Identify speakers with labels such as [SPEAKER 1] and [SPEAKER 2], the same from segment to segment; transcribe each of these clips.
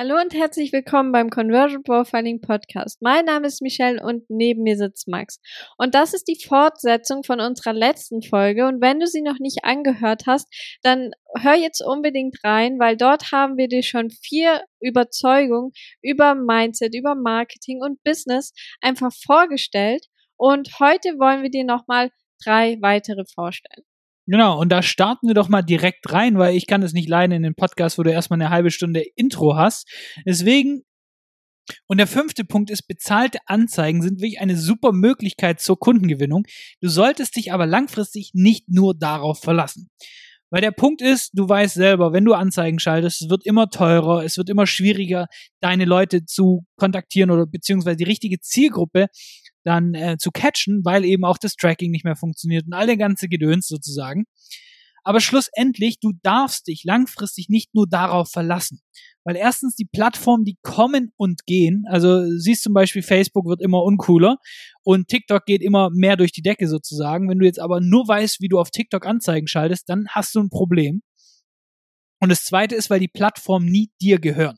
[SPEAKER 1] Hallo und herzlich willkommen beim Conversion Profiling Podcast. Mein Name ist Michelle und neben mir sitzt Max. Und das ist die Fortsetzung von unserer letzten Folge. Und wenn du sie noch nicht angehört hast, dann hör jetzt unbedingt rein, weil dort haben wir dir schon vier Überzeugungen über Mindset, über Marketing und Business einfach vorgestellt. Und heute wollen wir dir nochmal drei weitere vorstellen.
[SPEAKER 2] Genau, und da starten wir doch mal direkt rein, weil ich kann es nicht leiden in den Podcast, wo du erstmal eine halbe Stunde Intro hast. Deswegen, und der fünfte Punkt ist, bezahlte Anzeigen sind wirklich eine super Möglichkeit zur Kundengewinnung. Du solltest dich aber langfristig nicht nur darauf verlassen. Weil der Punkt ist, du weißt selber, wenn du Anzeigen schaltest, es wird immer teurer, es wird immer schwieriger, deine Leute zu kontaktieren oder beziehungsweise die richtige Zielgruppe dann äh, zu catchen, weil eben auch das Tracking nicht mehr funktioniert und all der ganze Gedöns sozusagen. Aber schlussendlich, du darfst dich langfristig nicht nur darauf verlassen. Weil erstens die Plattformen, die kommen und gehen, also siehst zum Beispiel, Facebook wird immer uncooler und TikTok geht immer mehr durch die Decke sozusagen. Wenn du jetzt aber nur weißt, wie du auf TikTok Anzeigen schaltest, dann hast du ein Problem. Und das zweite ist, weil die Plattformen nie dir gehören.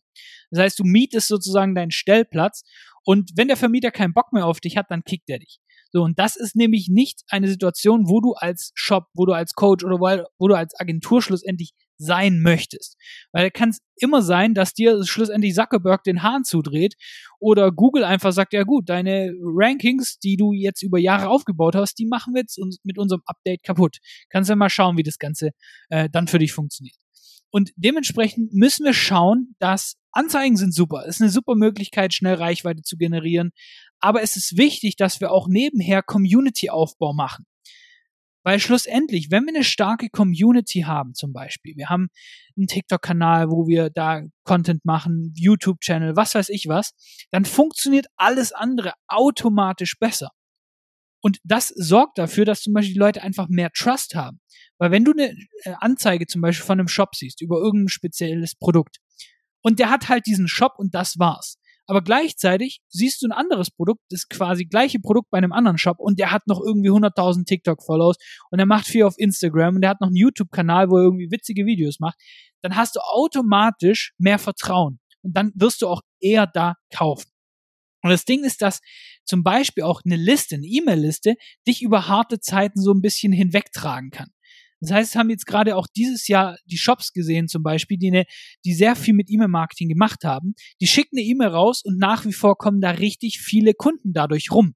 [SPEAKER 2] Das heißt, du mietest sozusagen deinen Stellplatz und wenn der Vermieter keinen Bock mehr auf dich hat, dann kickt er dich. So, und das ist nämlich nicht eine Situation, wo du als Shop, wo du als Coach oder wo, du als Agentur schlussendlich sein möchtest. Weil kann es immer sein, dass dir schlussendlich Zuckerberg den Hahn zudreht oder Google einfach sagt, ja gut, deine Rankings, die du jetzt über Jahre aufgebaut hast, die machen wir jetzt mit unserem Update kaputt. Kannst ja mal schauen, wie das Ganze äh, dann für dich funktioniert. Und dementsprechend müssen wir schauen, dass Anzeigen sind super. Es ist eine super Möglichkeit, schnell Reichweite zu generieren. Aber es ist wichtig, dass wir auch nebenher Community-Aufbau machen. Weil schlussendlich, wenn wir eine starke Community haben, zum Beispiel, wir haben einen TikTok-Kanal, wo wir da Content machen, YouTube-Channel, was weiß ich was, dann funktioniert alles andere automatisch besser. Und das sorgt dafür, dass zum Beispiel die Leute einfach mehr Trust haben. Weil wenn du eine äh, Anzeige zum Beispiel von einem Shop siehst über irgendein spezielles Produkt und der hat halt diesen Shop und das war's. Aber gleichzeitig siehst du ein anderes Produkt, das quasi gleiche Produkt bei einem anderen Shop und der hat noch irgendwie 100.000 TikTok-Follows und er macht viel auf Instagram und der hat noch einen YouTube-Kanal, wo er irgendwie witzige Videos macht, dann hast du automatisch mehr Vertrauen und dann wirst du auch eher da kaufen. Und das Ding ist, dass zum Beispiel auch eine Liste, eine E-Mail-Liste, dich über harte Zeiten so ein bisschen hinwegtragen kann. Das heißt, es haben jetzt gerade auch dieses Jahr die Shops gesehen, zum Beispiel, die, eine, die sehr viel mit E-Mail-Marketing gemacht haben. Die schicken eine E-Mail raus und nach wie vor kommen da richtig viele Kunden dadurch rum.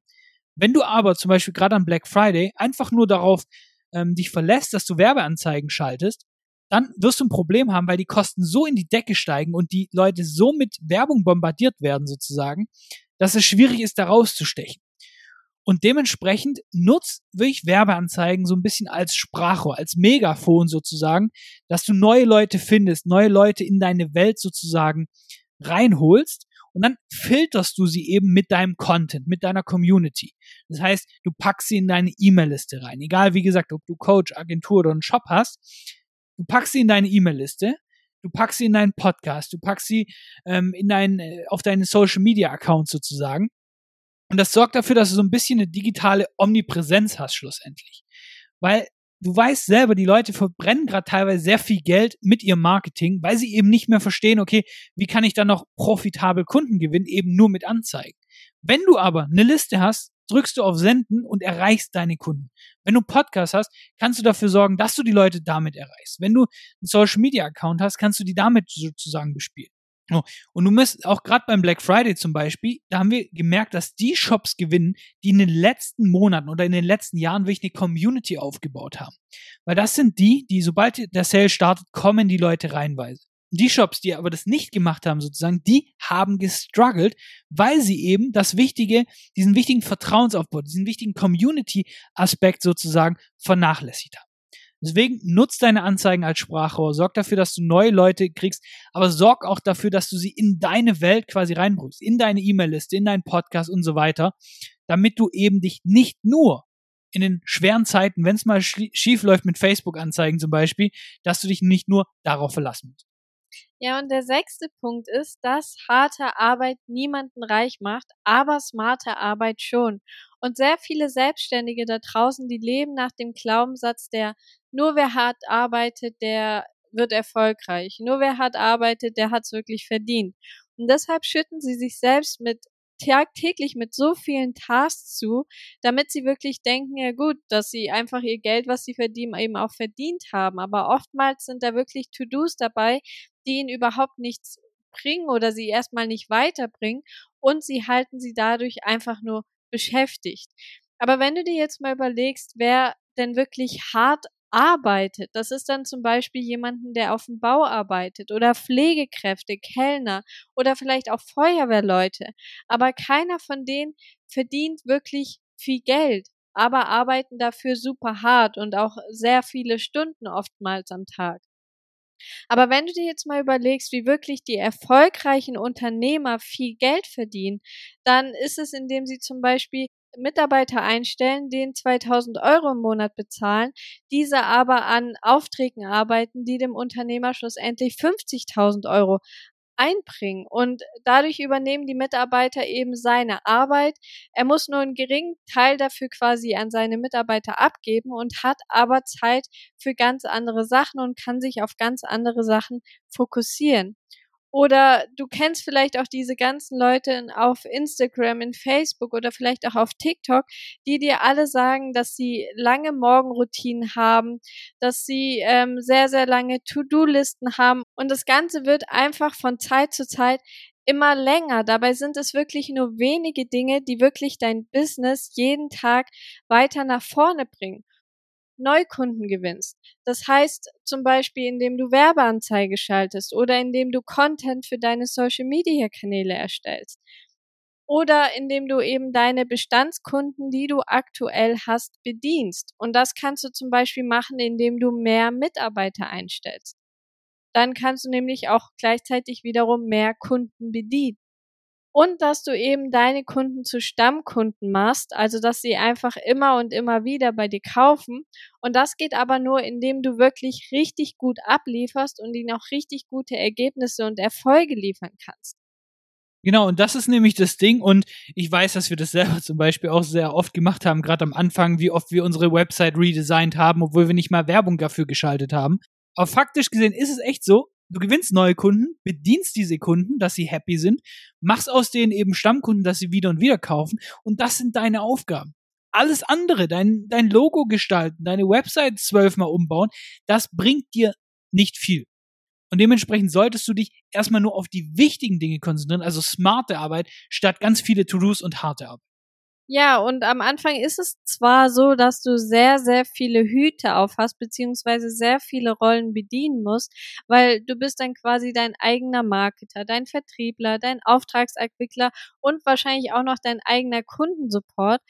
[SPEAKER 2] Wenn du aber zum Beispiel gerade am Black Friday einfach nur darauf ähm, dich verlässt, dass du Werbeanzeigen schaltest, dann wirst du ein Problem haben, weil die Kosten so in die Decke steigen und die Leute so mit Werbung bombardiert werden sozusagen, dass es schwierig ist, da rauszustechen. Und dementsprechend nutzt wirklich Werbeanzeigen so ein bisschen als Sprachrohr, als Megafon sozusagen, dass du neue Leute findest, neue Leute in deine Welt sozusagen reinholst und dann filterst du sie eben mit deinem Content, mit deiner Community. Das heißt, du packst sie in deine E-Mail-Liste rein. Egal, wie gesagt, ob du Coach, Agentur oder einen Shop hast, du packst sie in deine E-Mail-Liste, du packst sie in deinen Podcast, du packst sie ähm, in dein, äh, auf deinen Social-Media-Account sozusagen und das sorgt dafür, dass du so ein bisschen eine digitale Omnipräsenz hast schlussendlich. Weil du weißt selber, die Leute verbrennen gerade teilweise sehr viel Geld mit ihrem Marketing, weil sie eben nicht mehr verstehen, okay, wie kann ich dann noch profitabel Kunden gewinnen, eben nur mit Anzeigen. Wenn du aber eine Liste hast, drückst du auf Senden und erreichst deine Kunden. Wenn du einen Podcast hast, kannst du dafür sorgen, dass du die Leute damit erreichst. Wenn du einen Social Media Account hast, kannst du die damit sozusagen bespielen. Und du musst auch gerade beim Black Friday zum Beispiel, da haben wir gemerkt, dass die Shops gewinnen, die in den letzten Monaten oder in den letzten Jahren wirklich eine Community aufgebaut haben. Weil das sind die, die sobald der Sale startet, kommen die Leute reinweise. Die Shops, die aber das nicht gemacht haben, sozusagen, die haben gestruggelt, weil sie eben das wichtige, diesen wichtigen Vertrauensaufbau, diesen wichtigen Community-Aspekt sozusagen vernachlässigt haben. Deswegen nutzt deine Anzeigen als Sprachrohr, sorg dafür, dass du neue Leute kriegst, aber sorg auch dafür, dass du sie in deine Welt quasi reinbringst, in deine E-Mail-Liste, in deinen Podcast und so weiter, damit du eben dich nicht nur in den schweren Zeiten, wenn es mal schief läuft mit Facebook-Anzeigen zum Beispiel, dass du dich nicht nur darauf verlassen musst.
[SPEAKER 1] Ja, und der sechste Punkt ist, dass harte Arbeit niemanden reich macht, aber smarte Arbeit schon. Und sehr viele Selbstständige da draußen, die leben nach dem Glaubenssatz der nur wer hart arbeitet, der wird erfolgreich. Nur wer hart arbeitet, der hat's wirklich verdient. Und deshalb schütten sie sich selbst mit tagtäglich mit so vielen Tasks zu, damit sie wirklich denken, ja gut, dass sie einfach ihr Geld, was sie verdienen, eben auch verdient haben. Aber oftmals sind da wirklich To-Dos dabei, die ihnen überhaupt nichts bringen oder sie erstmal nicht weiterbringen und sie halten sie dadurch einfach nur beschäftigt. Aber wenn du dir jetzt mal überlegst, wer denn wirklich hart arbeitet. Das ist dann zum Beispiel jemanden, der auf dem Bau arbeitet oder Pflegekräfte, Kellner oder vielleicht auch Feuerwehrleute. Aber keiner von denen verdient wirklich viel Geld, aber arbeiten dafür super hart und auch sehr viele Stunden oftmals am Tag. Aber wenn du dir jetzt mal überlegst, wie wirklich die erfolgreichen Unternehmer viel Geld verdienen, dann ist es, indem sie zum Beispiel Mitarbeiter einstellen, denen 2000 Euro im Monat bezahlen, diese aber an Aufträgen arbeiten, die dem Unternehmer schlussendlich 50.000 Euro einbringen. Und dadurch übernehmen die Mitarbeiter eben seine Arbeit. Er muss nur einen geringen Teil dafür quasi an seine Mitarbeiter abgeben und hat aber Zeit für ganz andere Sachen und kann sich auf ganz andere Sachen fokussieren. Oder du kennst vielleicht auch diese ganzen Leute auf Instagram, in Facebook oder vielleicht auch auf TikTok, die dir alle sagen, dass sie lange Morgenroutinen haben, dass sie ähm, sehr, sehr lange To-Do-Listen haben. Und das Ganze wird einfach von Zeit zu Zeit immer länger. Dabei sind es wirklich nur wenige Dinge, die wirklich dein Business jeden Tag weiter nach vorne bringen. Neukunden gewinnst. Das heißt zum Beispiel, indem du Werbeanzeige schaltest oder indem du Content für deine Social-Media-Kanäle erstellst. Oder indem du eben deine Bestandskunden, die du aktuell hast, bedienst. Und das kannst du zum Beispiel machen, indem du mehr Mitarbeiter einstellst. Dann kannst du nämlich auch gleichzeitig wiederum mehr Kunden bedienen und dass du eben deine Kunden zu Stammkunden machst, also dass sie einfach immer und immer wieder bei dir kaufen. Und das geht aber nur, indem du wirklich richtig gut ablieferst und ihnen auch richtig gute Ergebnisse und Erfolge liefern kannst.
[SPEAKER 2] Genau, und das ist nämlich das Ding. Und ich weiß, dass wir das selber zum Beispiel auch sehr oft gemacht haben, gerade am Anfang, wie oft wir unsere Website redesigned haben, obwohl wir nicht mal Werbung dafür geschaltet haben. Aber faktisch gesehen ist es echt so, du gewinnst neue Kunden, bedienst diese Kunden, dass sie happy sind, machst aus denen eben Stammkunden, dass sie wieder und wieder kaufen und das sind deine Aufgaben. Alles andere, dein, dein Logo gestalten, deine Website zwölfmal umbauen, das bringt dir nicht viel. Und dementsprechend solltest du dich erstmal nur auf die wichtigen Dinge konzentrieren, also smarte Arbeit, statt ganz viele To-Dos und harte Arbeit.
[SPEAKER 1] Ja, und am Anfang ist es zwar so, dass du sehr, sehr viele Hüte aufhast, beziehungsweise sehr viele Rollen bedienen musst, weil du bist dann quasi dein eigener Marketer, dein Vertriebler, dein Auftragsentwickler und wahrscheinlich auch noch dein eigener Kundensupport.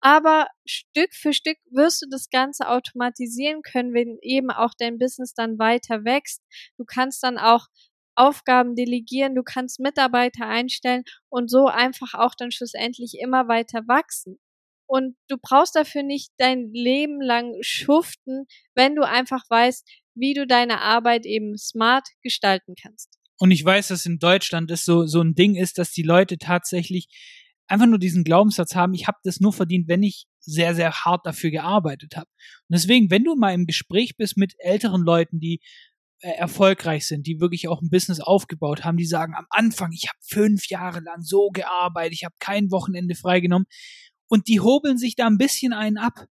[SPEAKER 1] Aber Stück für Stück wirst du das Ganze automatisieren können, wenn eben auch dein Business dann weiter wächst. Du kannst dann auch Aufgaben delegieren, du kannst Mitarbeiter einstellen und so einfach auch dann schlussendlich immer weiter wachsen. Und du brauchst dafür nicht dein Leben lang schuften, wenn du einfach weißt, wie du deine Arbeit eben smart gestalten kannst.
[SPEAKER 2] Und ich weiß, dass in Deutschland es so, so ein Ding ist, dass die Leute tatsächlich einfach nur diesen Glaubenssatz haben, ich habe das nur verdient, wenn ich sehr, sehr hart dafür gearbeitet habe. Und deswegen, wenn du mal im Gespräch bist mit älteren Leuten, die erfolgreich sind, die wirklich auch ein Business aufgebaut haben, die sagen am Anfang, ich habe fünf Jahre lang so gearbeitet, ich habe kein Wochenende freigenommen und die hobeln sich da ein bisschen einen ab.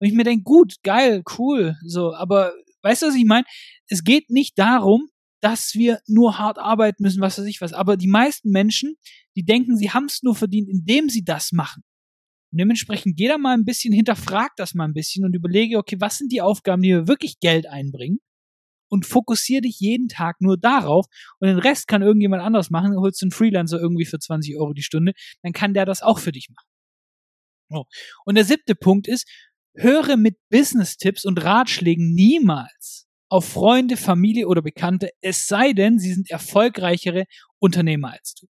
[SPEAKER 2] Und ich mir denke, gut, geil, cool, so, aber weißt du, was ich meine? Es geht nicht darum, dass wir nur hart arbeiten müssen, was weiß ich was. Aber die meisten Menschen, die denken, sie haben es nur verdient, indem sie das machen. Und dementsprechend da mal ein bisschen, hinterfrag das mal ein bisschen und überlege, okay, was sind die Aufgaben, die mir wirklich Geld einbringen? Und fokussiere dich jeden Tag nur darauf und den Rest kann irgendjemand anders machen. Holst du einen Freelancer irgendwie für 20 Euro die Stunde, dann kann der das auch für dich machen. Oh. Und der siebte Punkt ist, höre mit Business-Tipps und Ratschlägen niemals auf Freunde, Familie oder Bekannte, es sei denn, sie sind erfolgreichere Unternehmer als du.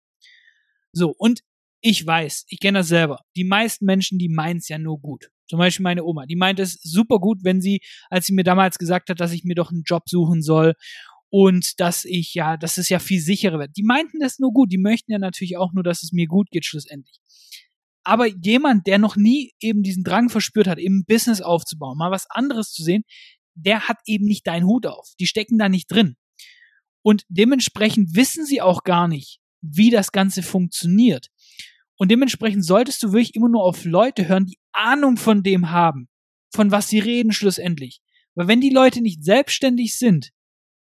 [SPEAKER 2] So, und ich weiß, ich kenne das selber. Die meisten Menschen, die meinen es ja nur gut. Zum Beispiel meine Oma, die meint es super gut, wenn sie, als sie mir damals gesagt hat, dass ich mir doch einen Job suchen soll und dass ich ja, dass es ja viel sicherer wird. Die meinten das nur gut, die möchten ja natürlich auch nur, dass es mir gut geht schlussendlich. Aber jemand, der noch nie eben diesen Drang verspürt hat, eben ein Business aufzubauen, mal was anderes zu sehen, der hat eben nicht deinen Hut auf. Die stecken da nicht drin. Und dementsprechend wissen sie auch gar nicht, wie das Ganze funktioniert. Und dementsprechend solltest du wirklich immer nur auf Leute hören, die Ahnung von dem haben, von was sie reden schlussendlich. Weil wenn die Leute nicht selbstständig sind,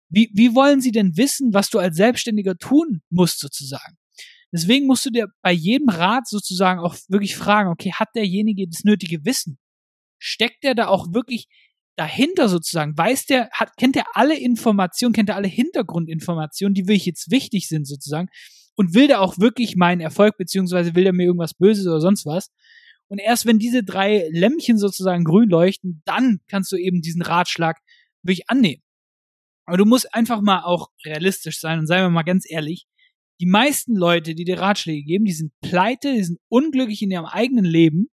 [SPEAKER 2] wie, wie wollen sie denn wissen, was du als Selbstständiger tun musst sozusagen? Deswegen musst du dir bei jedem Rat sozusagen auch wirklich fragen, okay, hat derjenige das nötige Wissen? Steckt der da auch wirklich dahinter sozusagen? Weiß der, hat, kennt er alle Informationen, kennt er alle Hintergrundinformationen, die wirklich jetzt wichtig sind sozusagen? Und will der auch wirklich meinen Erfolg, beziehungsweise will der mir irgendwas Böses oder sonst was? Und erst wenn diese drei Lämpchen sozusagen grün leuchten, dann kannst du eben diesen Ratschlag wirklich annehmen. Aber du musst einfach mal auch realistisch sein und seien wir mal ganz ehrlich, die meisten Leute, die dir Ratschläge geben, die sind pleite, die sind unglücklich in ihrem eigenen Leben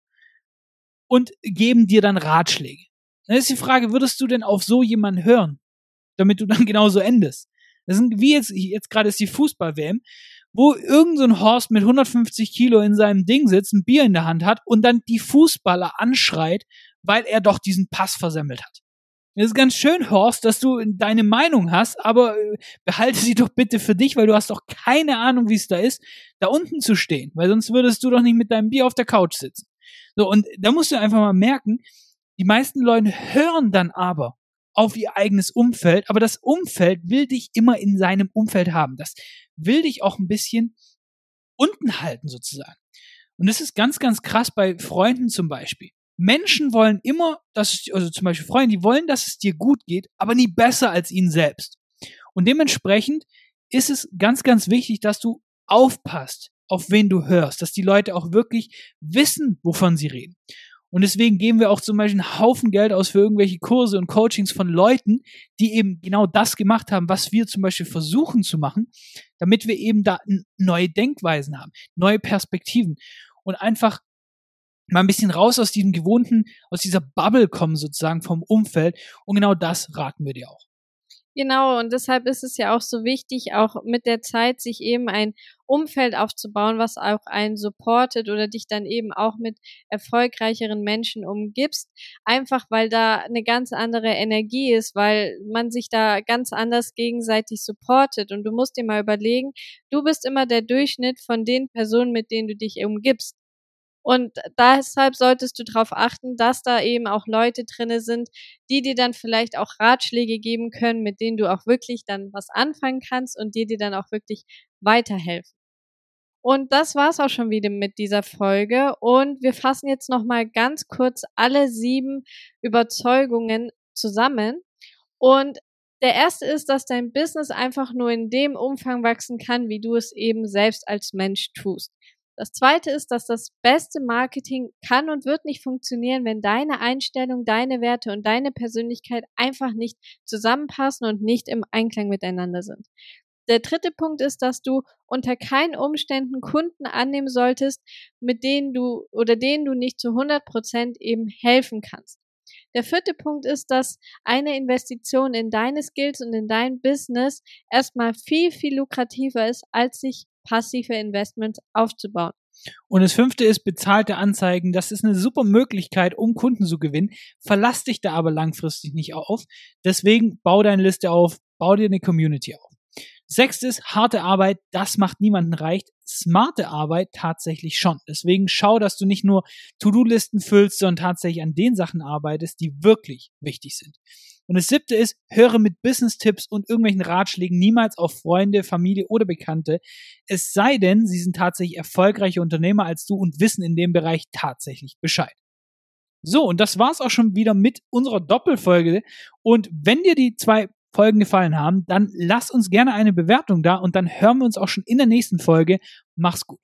[SPEAKER 2] und geben dir dann Ratschläge. Dann ist die Frage, würdest du denn auf so jemanden hören, damit du dann genauso endest? Das sind, wie jetzt, jetzt gerade ist die Fußball-WM, wo irgendein so Horst mit 150 Kilo in seinem Ding sitzt, ein Bier in der Hand hat und dann die Fußballer anschreit, weil er doch diesen Pass versemmelt hat. Das ist ganz schön, Horst, dass du deine Meinung hast, aber äh, behalte sie doch bitte für dich, weil du hast doch keine Ahnung, wie es da ist, da unten zu stehen, weil sonst würdest du doch nicht mit deinem Bier auf der Couch sitzen. So, und da musst du einfach mal merken, die meisten Leute hören dann aber auf ihr eigenes Umfeld, aber das Umfeld will dich immer in seinem Umfeld haben. Das will dich auch ein bisschen unten halten sozusagen. Und das ist ganz, ganz krass bei Freunden zum Beispiel. Menschen wollen immer, dass es, also zum Beispiel Freunde, die wollen, dass es dir gut geht, aber nie besser als ihnen selbst. Und dementsprechend ist es ganz, ganz wichtig, dass du aufpasst, auf wen du hörst, dass die Leute auch wirklich wissen, wovon sie reden. Und deswegen geben wir auch zum Beispiel einen Haufen Geld aus für irgendwelche Kurse und Coachings von Leuten, die eben genau das gemacht haben, was wir zum Beispiel versuchen zu machen, damit wir eben da neue Denkweisen haben, neue Perspektiven und einfach mal ein bisschen raus aus diesem gewohnten, aus dieser Bubble kommen sozusagen vom Umfeld. Und genau das raten wir dir auch.
[SPEAKER 1] Genau, und deshalb ist es ja auch so wichtig, auch mit der Zeit sich eben ein Umfeld aufzubauen, was auch einen supportet oder dich dann eben auch mit erfolgreicheren Menschen umgibst. Einfach weil da eine ganz andere Energie ist, weil man sich da ganz anders gegenseitig supportet. Und du musst dir mal überlegen, du bist immer der Durchschnitt von den Personen, mit denen du dich umgibst. Und deshalb solltest du darauf achten, dass da eben auch Leute drinne sind, die dir dann vielleicht auch Ratschläge geben können, mit denen du auch wirklich dann was anfangen kannst und die dir dann auch wirklich weiterhelfen. Und das war's auch schon wieder mit dieser Folge. Und wir fassen jetzt nochmal ganz kurz alle sieben Überzeugungen zusammen. Und der erste ist, dass dein Business einfach nur in dem Umfang wachsen kann, wie du es eben selbst als Mensch tust. Das zweite ist, dass das beste Marketing kann und wird nicht funktionieren, wenn deine Einstellung, deine Werte und deine Persönlichkeit einfach nicht zusammenpassen und nicht im Einklang miteinander sind. Der dritte Punkt ist, dass du unter keinen Umständen Kunden annehmen solltest, mit denen du oder denen du nicht zu 100 Prozent eben helfen kannst. Der vierte Punkt ist, dass eine Investition in deine Skills und in dein Business erstmal viel, viel lukrativer ist, als sich passive Investments aufzubauen.
[SPEAKER 2] Und das fünfte ist bezahlte Anzeigen. Das ist eine super Möglichkeit, um Kunden zu gewinnen. Verlass dich da aber langfristig nicht auf. Deswegen bau deine Liste auf, bau dir eine Community auf. Sechstes, harte Arbeit, das macht niemanden reich. Smarte Arbeit tatsächlich schon. Deswegen schau, dass du nicht nur To-Do-Listen füllst, sondern tatsächlich an den Sachen arbeitest, die wirklich wichtig sind. Und das siebte ist, höre mit Business-Tipps und irgendwelchen Ratschlägen niemals auf Freunde, Familie oder Bekannte. Es sei denn, sie sind tatsächlich erfolgreiche Unternehmer als du und wissen in dem Bereich tatsächlich Bescheid. So, und das war's auch schon wieder mit unserer Doppelfolge. Und wenn dir die zwei Folgen gefallen haben, dann lass uns gerne eine Bewertung da und dann hören wir uns auch schon in der nächsten Folge. Mach's gut.